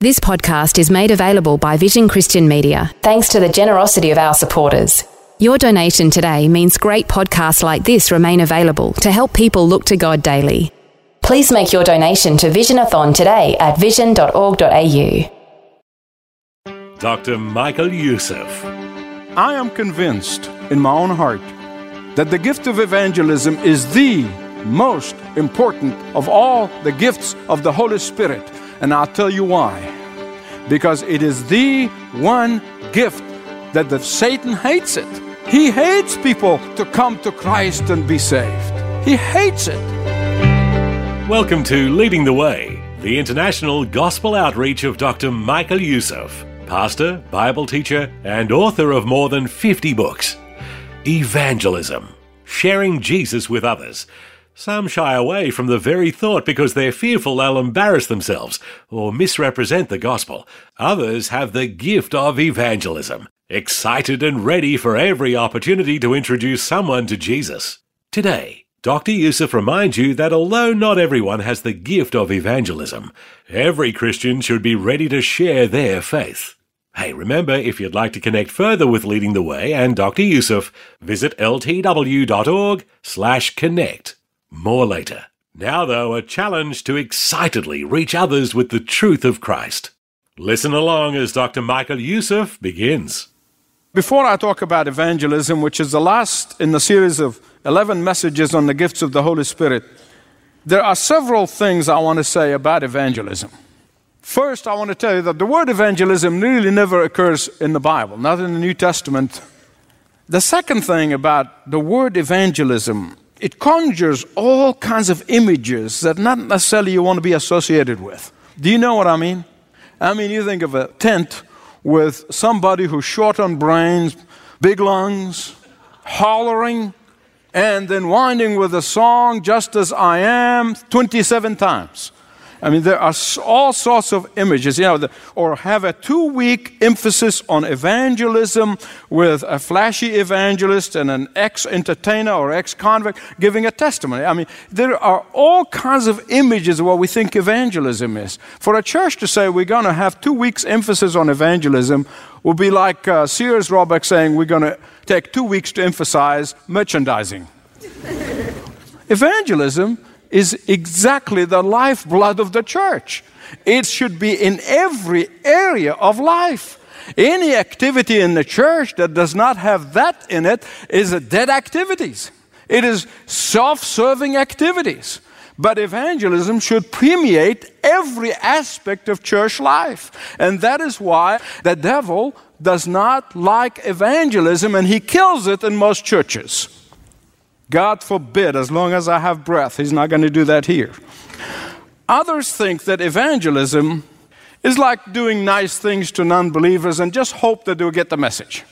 This podcast is made available by Vision Christian Media thanks to the generosity of our supporters. Your donation today means great podcasts like this remain available to help people look to God daily. Please make your donation to Visionathon today at vision.org.au. Dr. Michael Youssef. I am convinced in my own heart that the gift of evangelism is the most important of all the gifts of the Holy Spirit and I'll tell you why. Because it is the one gift that the Satan hates it. He hates people to come to Christ and be saved. He hates it. Welcome to Leading the Way, the international gospel outreach of Dr. Michael Youssef, pastor, Bible teacher, and author of more than 50 books. Evangelism, sharing Jesus with others some shy away from the very thought because they're fearful they'll embarrass themselves or misrepresent the gospel. Others have the gift of evangelism, excited and ready for every opportunity to introduce someone to Jesus. Today, Dr. Youssef reminds you that although not everyone has the gift of evangelism, every Christian should be ready to share their faith. Hey, remember, if you'd like to connect further with Leading the Way and Dr. Youssef, visit ltw.org slash connect. More later. Now, though, a challenge to excitedly reach others with the truth of Christ. Listen along as Dr. Michael Youssef begins. Before I talk about evangelism, which is the last in the series of 11 messages on the gifts of the Holy Spirit, there are several things I want to say about evangelism. First, I want to tell you that the word evangelism really never occurs in the Bible, not in the New Testament. The second thing about the word evangelism it conjures all kinds of images that not necessarily you want to be associated with. Do you know what I mean? I mean, you think of a tent with somebody who's short on brains, big lungs, hollering, and then winding with a song, Just as I Am, 27 times. I mean, there are all sorts of images, you know, the, or have a two week emphasis on evangelism with a flashy evangelist and an ex entertainer or ex convict giving a testimony. I mean, there are all kinds of images of what we think evangelism is. For a church to say we're going to have two weeks' emphasis on evangelism would be like uh, Sears Roebuck saying we're going to take two weeks to emphasize merchandising. evangelism is exactly the lifeblood of the church. It should be in every area of life. Any activity in the church that does not have that in it is a dead activities. It is self-serving activities. But evangelism should permeate every aspect of church life. And that is why the devil does not like evangelism and he kills it in most churches. God forbid, as long as I have breath, He's not going to do that here. Others think that evangelism is like doing nice things to non believers and just hope that they'll get the message.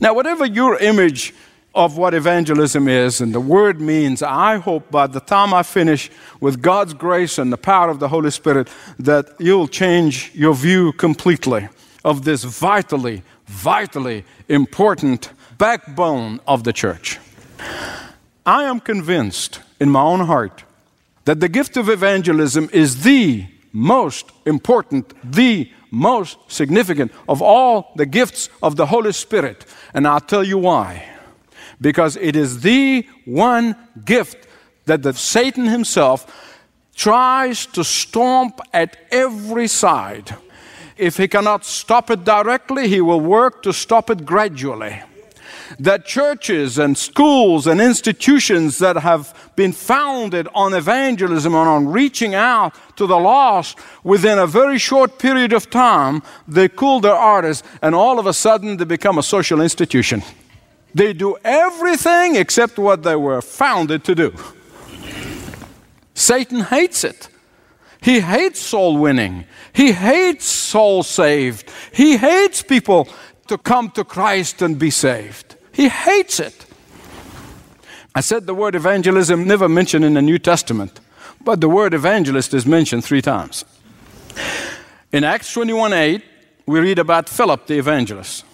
Now, whatever your image of what evangelism is and the word means, I hope by the time I finish with God's grace and the power of the Holy Spirit that you'll change your view completely of this vitally, vitally important backbone of the church. I am convinced in my own heart that the gift of evangelism is the most important, the most significant of all the gifts of the Holy Spirit. And I'll tell you why. Because it is the one gift that the Satan himself tries to stomp at every side. If he cannot stop it directly, he will work to stop it gradually that churches and schools and institutions that have been founded on evangelism and on reaching out to the lost within a very short period of time, they cool their artists and all of a sudden they become a social institution. They do everything except what they were founded to do. Satan hates it. He hates soul winning. He hates soul saved. He hates people to come to Christ and be saved. He hates it. I said the word evangelism never mentioned in the New Testament, but the word evangelist is mentioned three times. In Acts 21 8, we read about Philip the evangelist.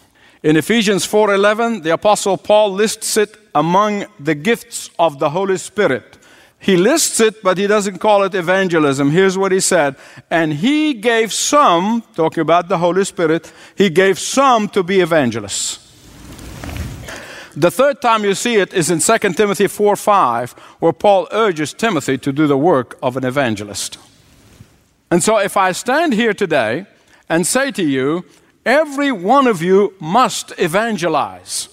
In Ephesians 4:11, the apostle Paul lists it among the gifts of the Holy Spirit. He lists it, but he doesn't call it evangelism. Here's what he said. And he gave some, talking about the Holy Spirit, he gave some to be evangelists. The third time you see it is in 2 Timothy 4 5, where Paul urges Timothy to do the work of an evangelist. And so if I stand here today and say to you, every one of you must evangelize,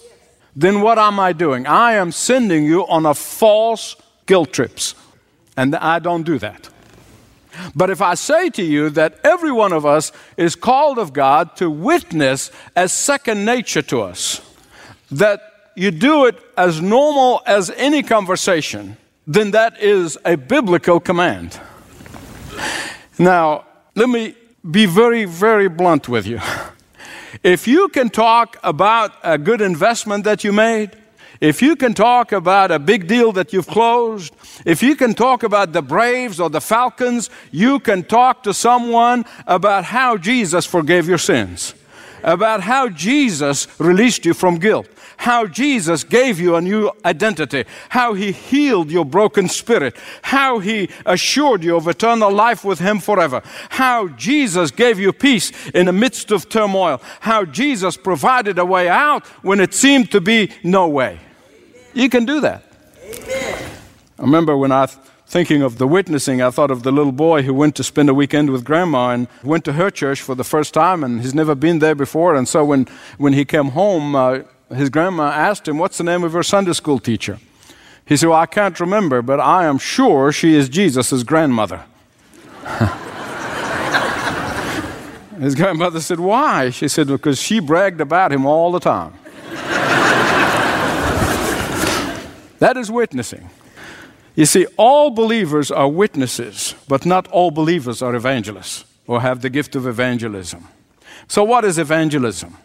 then what am I doing? I am sending you on a false guilt trips. And I don't do that. But if I say to you that every one of us is called of God to witness as second nature to us, that you do it as normal as any conversation, then that is a biblical command. Now, let me be very, very blunt with you. If you can talk about a good investment that you made, if you can talk about a big deal that you've closed, if you can talk about the Braves or the Falcons, you can talk to someone about how Jesus forgave your sins, about how Jesus released you from guilt how Jesus gave you a new identity, how he healed your broken spirit, how he assured you of eternal life with him forever, how Jesus gave you peace in the midst of turmoil, how Jesus provided a way out when it seemed to be no way. You can do that. Amen. I remember when I thinking of the witnessing, I thought of the little boy who went to spend a weekend with grandma and went to her church for the first time, and he's never been there before. And so when, when he came home, uh, his grandma asked him, What's the name of your Sunday school teacher? He said, Well, I can't remember, but I am sure she is Jesus' grandmother. his grandmother said, Why? She said, Because she bragged about him all the time. that is witnessing. You see, all believers are witnesses, but not all believers are evangelists or have the gift of evangelism. So, what is evangelism?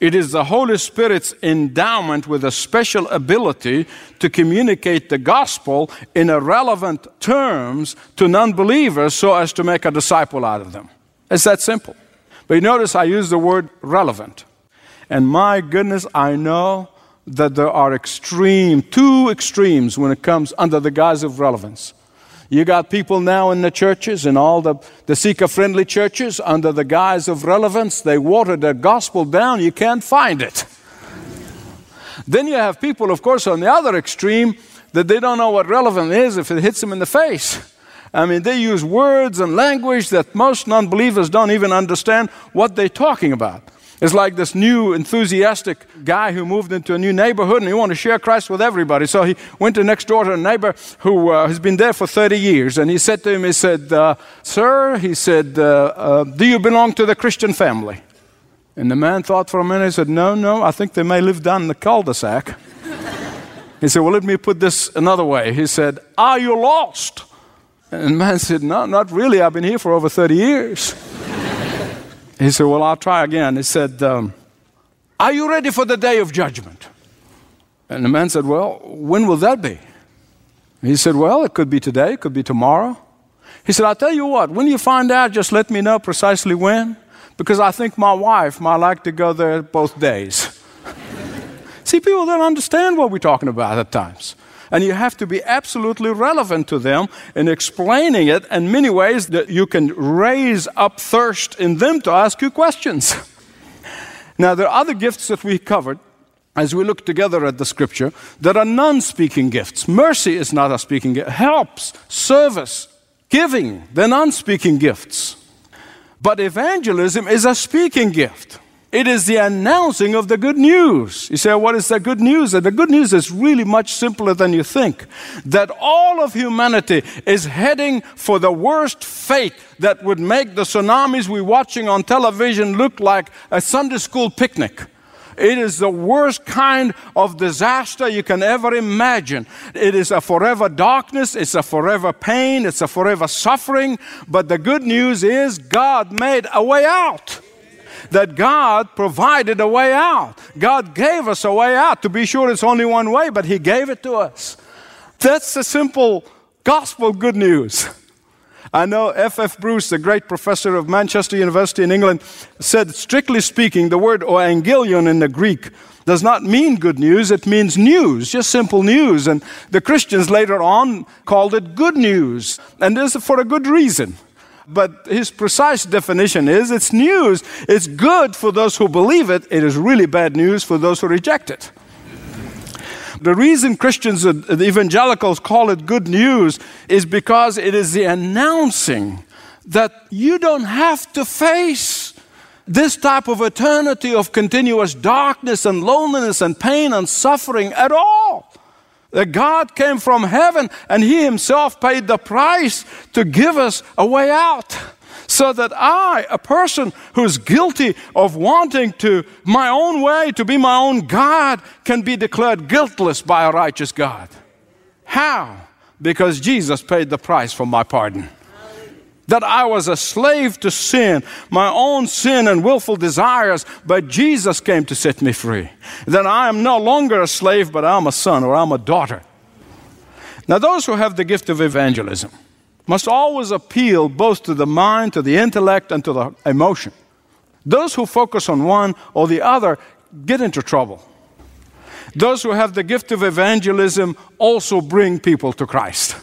It is the Holy Spirit's endowment with a special ability to communicate the gospel in relevant terms to non believers so as to make a disciple out of them. It's that simple. But you notice I use the word relevant. And my goodness, I know that there are extreme, two extremes when it comes under the guise of relevance. You got people now in the churches, and all the, the seeker friendly churches, under the guise of relevance, they water the gospel down, you can't find it. Then you have people, of course, on the other extreme, that they don't know what relevant is if it hits them in the face. I mean, they use words and language that most non believers don't even understand what they're talking about. It's like this new enthusiastic guy who moved into a new neighborhood and he wanted to share Christ with everybody. So he went to next door to a neighbor who uh, has been there for 30 years. And he said to him, he said, uh, Sir, he said, uh, uh, do you belong to the Christian family? And the man thought for a minute. He said, No, no, I think they may live down in the cul-de-sac. he said, Well, let me put this another way. He said, Are you lost? And the man said, No, not really. I've been here for over 30 years. He said, Well, I'll try again. He said, um, Are you ready for the day of judgment? And the man said, Well, when will that be? He said, Well, it could be today, it could be tomorrow. He said, I'll tell you what, when you find out, just let me know precisely when, because I think my wife might like to go there both days. See, people don't understand what we're talking about at times. And you have to be absolutely relevant to them in explaining it in many ways that you can raise up thirst in them to ask you questions. Now, there are other gifts that we covered as we look together at the scripture that are non speaking gifts. Mercy is not a speaking gift, helps, service, giving, they're non speaking gifts. But evangelism is a speaking gift. It is the announcing of the good news. You say, what is the good news? And the good news is really much simpler than you think. That all of humanity is heading for the worst fate that would make the tsunamis we're watching on television look like a Sunday school picnic. It is the worst kind of disaster you can ever imagine. It is a forever darkness, it's a forever pain, it's a forever suffering. But the good news is God made a way out. That God provided a way out. God gave us a way out. To be sure, it's only one way, but He gave it to us. That's the simple gospel good news. I know F.F. F. Bruce, the great professor of Manchester University in England, said, strictly speaking, the word evangelion in the Greek does not mean good news, it means news, just simple news. And the Christians later on called it good news, and this for a good reason. But his precise definition is it's news. It's good for those who believe it, it is really bad news for those who reject it. The reason Christians, the evangelicals, call it good news is because it is the announcing that you don't have to face this type of eternity of continuous darkness and loneliness and pain and suffering at all. That God came from heaven and He Himself paid the price to give us a way out so that I, a person who's guilty of wanting to my own way, to be my own God, can be declared guiltless by a righteous God. How? Because Jesus paid the price for my pardon. That I was a slave to sin, my own sin and willful desires, but Jesus came to set me free. That I am no longer a slave, but I'm a son or I'm a daughter. Now, those who have the gift of evangelism, must always appeal both to the mind, to the intellect, and to the emotion. Those who focus on one or the other get into trouble. Those who have the gift of evangelism also bring people to Christ.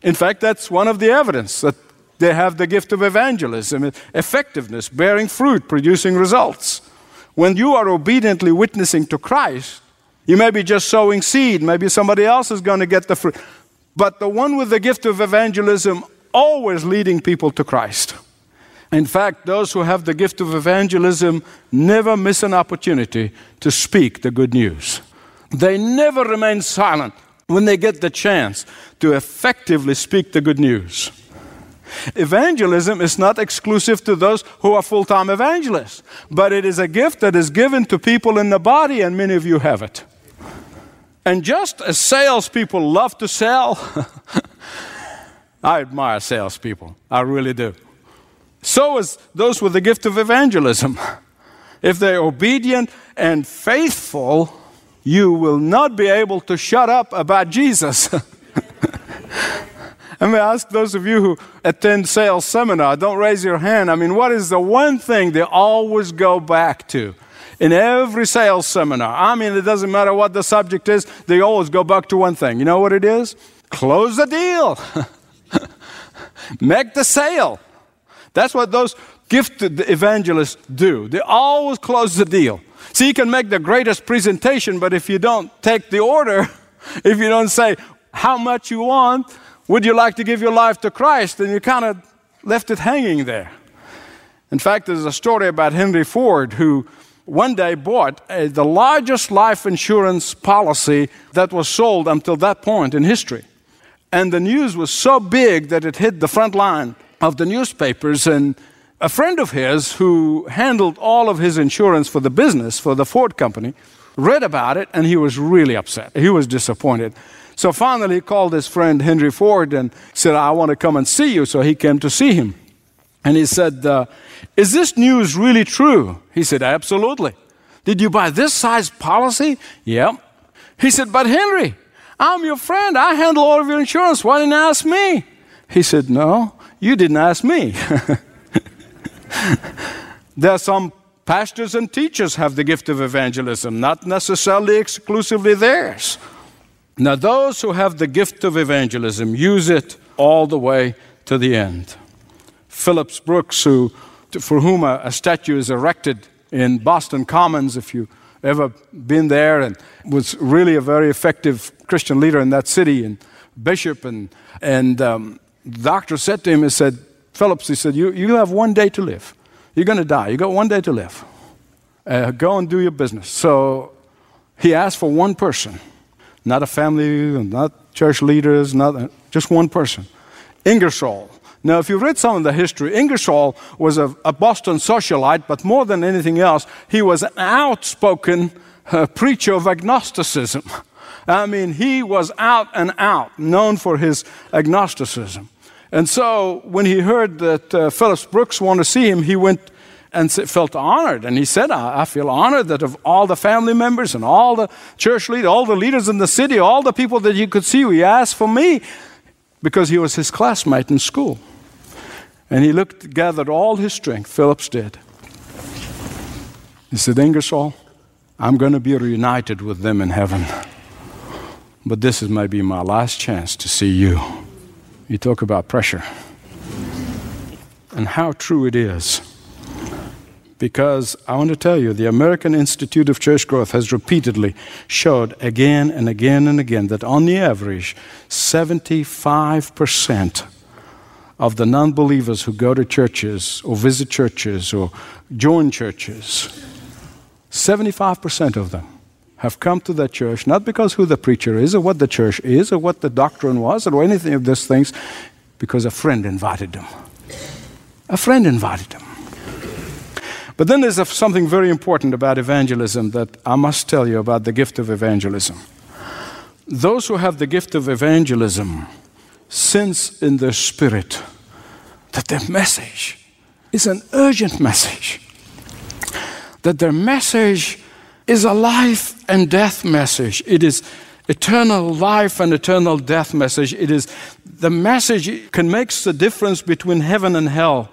In fact, that's one of the evidence that they have the gift of evangelism, effectiveness, bearing fruit, producing results. When you are obediently witnessing to Christ, you may be just sowing seed, maybe somebody else is going to get the fruit but the one with the gift of evangelism always leading people to Christ. In fact, those who have the gift of evangelism never miss an opportunity to speak the good news. They never remain silent when they get the chance to effectively speak the good news. Evangelism is not exclusive to those who are full time evangelists, but it is a gift that is given to people in the body, and many of you have it. And just as salespeople love to sell, I admire salespeople. I really do. So is those with the gift of evangelism. If they're obedient and faithful, you will not be able to shut up about Jesus. Let me ask those of you who attend sales seminar, don't raise your hand. I mean, what is the one thing they always go back to? in every sales seminar. I mean, it doesn't matter what the subject is, they always go back to one thing. You know what it is? Close the deal, make the sale. That's what those gifted evangelists do. They always close the deal. See, you can make the greatest presentation, but if you don't take the order, if you don't say how much you want, would you like to give your life to Christ, And you kind of left it hanging there. In fact, there's a story about Henry Ford who one day bought a, the largest life insurance policy that was sold until that point in history. And the news was so big that it hit the front line of the newspapers. And a friend of his who handled all of his insurance for the business, for the Ford company, read about it and he was really upset. He was disappointed. So finally, he called his friend Henry Ford and said, I want to come and see you. So he came to see him. And he said, uh, Is this news really true? He said, Absolutely. Did you buy this size policy? Yep. He said, But Henry, I'm your friend. I handle all of your insurance. Why didn't you ask me? He said, No, you didn't ask me. there are some pastors and teachers have the gift of evangelism, not necessarily exclusively theirs. Now, those who have the gift of evangelism use it all the way to the end. Phillips Brooks, who, for whom a, a statue is erected in Boston Commons, if you ever been there, and was really a very effective Christian leader in that city and bishop. And, and um, doctor said to him, he said, Phillips, he said, you, you have one day to live. You're going to die. You got one day to live. Uh, go and do your business. So he asked for one person, not a family, not church leaders, not just one person. Ingersoll now, if you read some of the history, Ingersoll was a, a Boston socialite, but more than anything else, he was an outspoken uh, preacher of agnosticism. I mean, he was out and out, known for his agnosticism. And so, when he heard that uh, Phillips Brooks wanted to see him, he went and felt honored. And he said, I, feel honored that of all the family members and all the church leaders, all the leaders in the city, all the people that he could see, he asked for me because he was his classmate in school. And he looked, gathered all his strength, Phillips did. He said, Ingersoll, I'm going to be reunited with them in heaven. But this is maybe my last chance to see you. You talk about pressure. And how true it is because I want to tell you, the American Institute of Church Growth has repeatedly showed again and again and again that on the average, 75% of the non believers who go to churches or visit churches or join churches, 75% of them have come to that church not because who the preacher is or what the church is or what the doctrine was or anything of these things, because a friend invited them. A friend invited them. But then there's something very important about evangelism that I must tell you about the gift of evangelism. Those who have the gift of evangelism sense in their spirit that their message is an urgent message, that their message is a life and death message. It is eternal life and eternal death message. It is the message can makes the difference between heaven and hell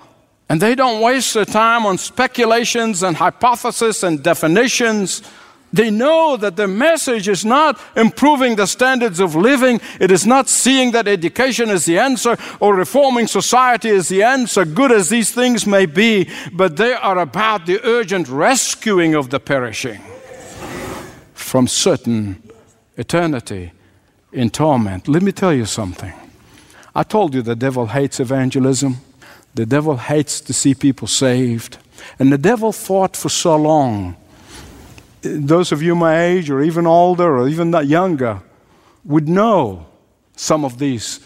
and they don't waste their time on speculations and hypotheses and definitions. They know that the message is not improving the standards of living. It is not seeing that education is the answer or reforming society is the answer, good as these things may be, but they are about the urgent rescuing of the perishing from certain eternity in torment. Let me tell you something. I told you the devil hates evangelism. The devil hates to see people saved. And the devil fought for so long. Those of you my age, or even older, or even that younger, would know some of these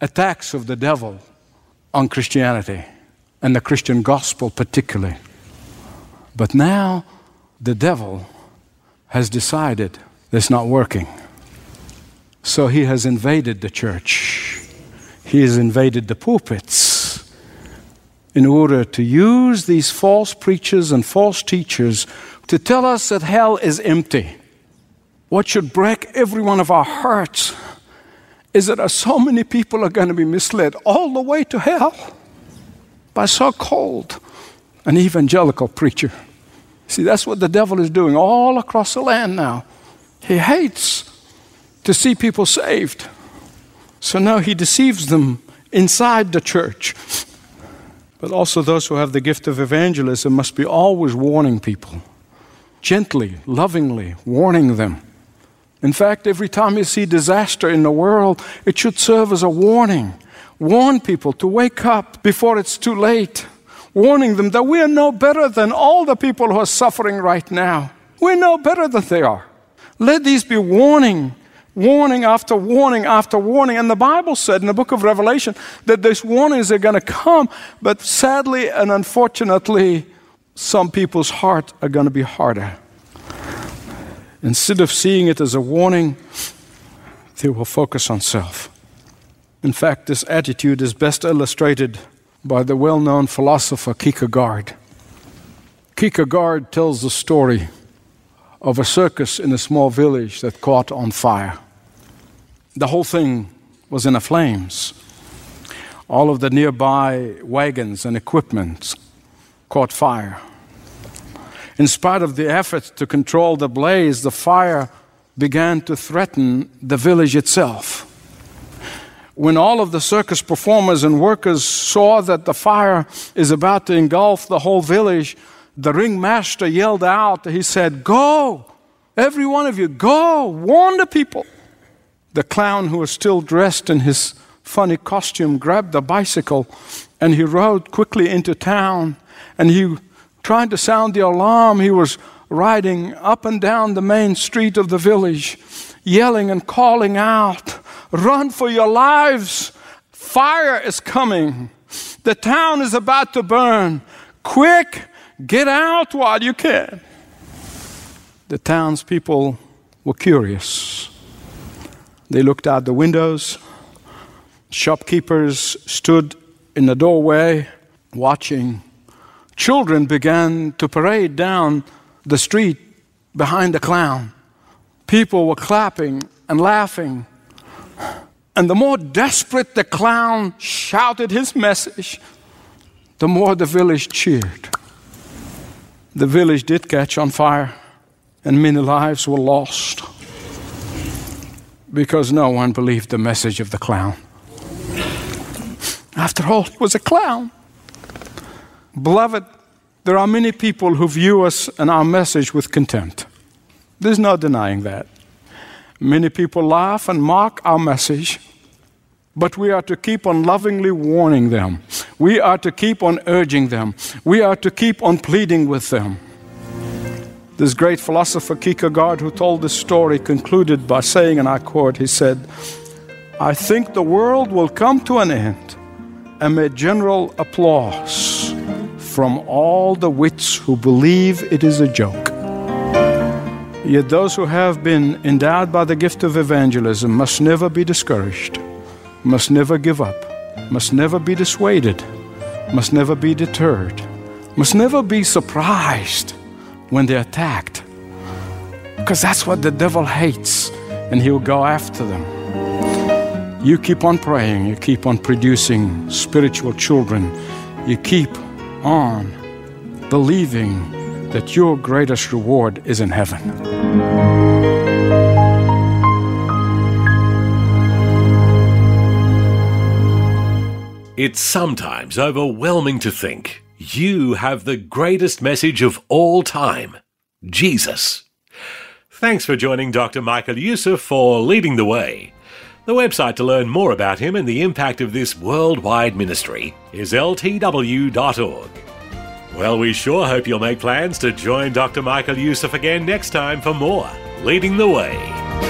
attacks of the devil on Christianity and the Christian gospel, particularly. But now the devil has decided it's not working. So he has invaded the church, he has invaded the pulpits in order to use these false preachers and false teachers to tell us that hell is empty. What should break every one of our hearts is that so many people are going to be misled all the way to hell by so called an evangelical preacher. See, that's what the devil is doing all across the land now. He hates to see people saved. So now he deceives them inside the church but also, those who have the gift of evangelism must be always warning people, gently, lovingly warning them. In fact, every time you see disaster in the world, it should serve as a warning. Warn people to wake up before it's too late, warning them that we are no better than all the people who are suffering right now. We're no better than they are. Let these be warning warning after warning after warning. And the Bible said in the book of Revelation that these warnings are going to come, but sadly and unfortunately, some people's heart are going to be harder. Instead of seeing it as a warning, they will focus on self. In fact, this attitude is best illustrated by the well known philosopher Kierkegaard. Kierkegaard tells the story of a circus in a small village that caught on fire. The whole thing was in flames. All of the nearby wagons and equipment caught fire. In spite of the efforts to control the blaze, the fire began to threaten the village itself. When all of the circus performers and workers saw that the fire is about to engulf the whole village, the ringmaster yelled out, he said, Go, every one of you, go, warn the people. The clown, who was still dressed in his funny costume, grabbed the bicycle and he rode quickly into town. And he tried to sound the alarm. He was riding up and down the main street of the village, yelling and calling out, Run for your lives! Fire is coming! The town is about to burn! Quick! Get out while you can. The townspeople were curious. They looked out the windows. Shopkeepers stood in the doorway watching, children began to parade down the street behind the clown. People were clapping and laughing. And the more desperate the clown shouted his message, the more the village cheered. The village did catch on fire, and many lives were lost because no one believed the message of the clown. After all, he was a clown. Beloved, there are many people who view us and our message with contempt. There's no denying that. Many people laugh and mock our message, but we are to keep on lovingly warning them. We are to keep on urging them. We are to keep on pleading with them. This great philosopher Kierkegaard, who told this story, concluded by saying, and I quote, he said, I think the world will come to an end amid general applause from all the wits who believe it is a joke. Yet those who have been endowed by the gift of evangelism must never be discouraged, must never give up, must never be dissuaded, must never be deterred, must never be surprised when they're attacked. Because that's what the devil hates, and he'll go after them. You keep on praying, you keep on producing spiritual children, you keep on believing that your greatest reward is in heaven. It's sometimes overwhelming to think you have the greatest message of all time Jesus. Thanks for joining Dr. Michael Youssef for leading the way. The website to learn more about him and the impact of this worldwide ministry is ltw.org. Well, we sure hope you'll make plans to join Dr. Michael Youssef again next time for more Leading the Way.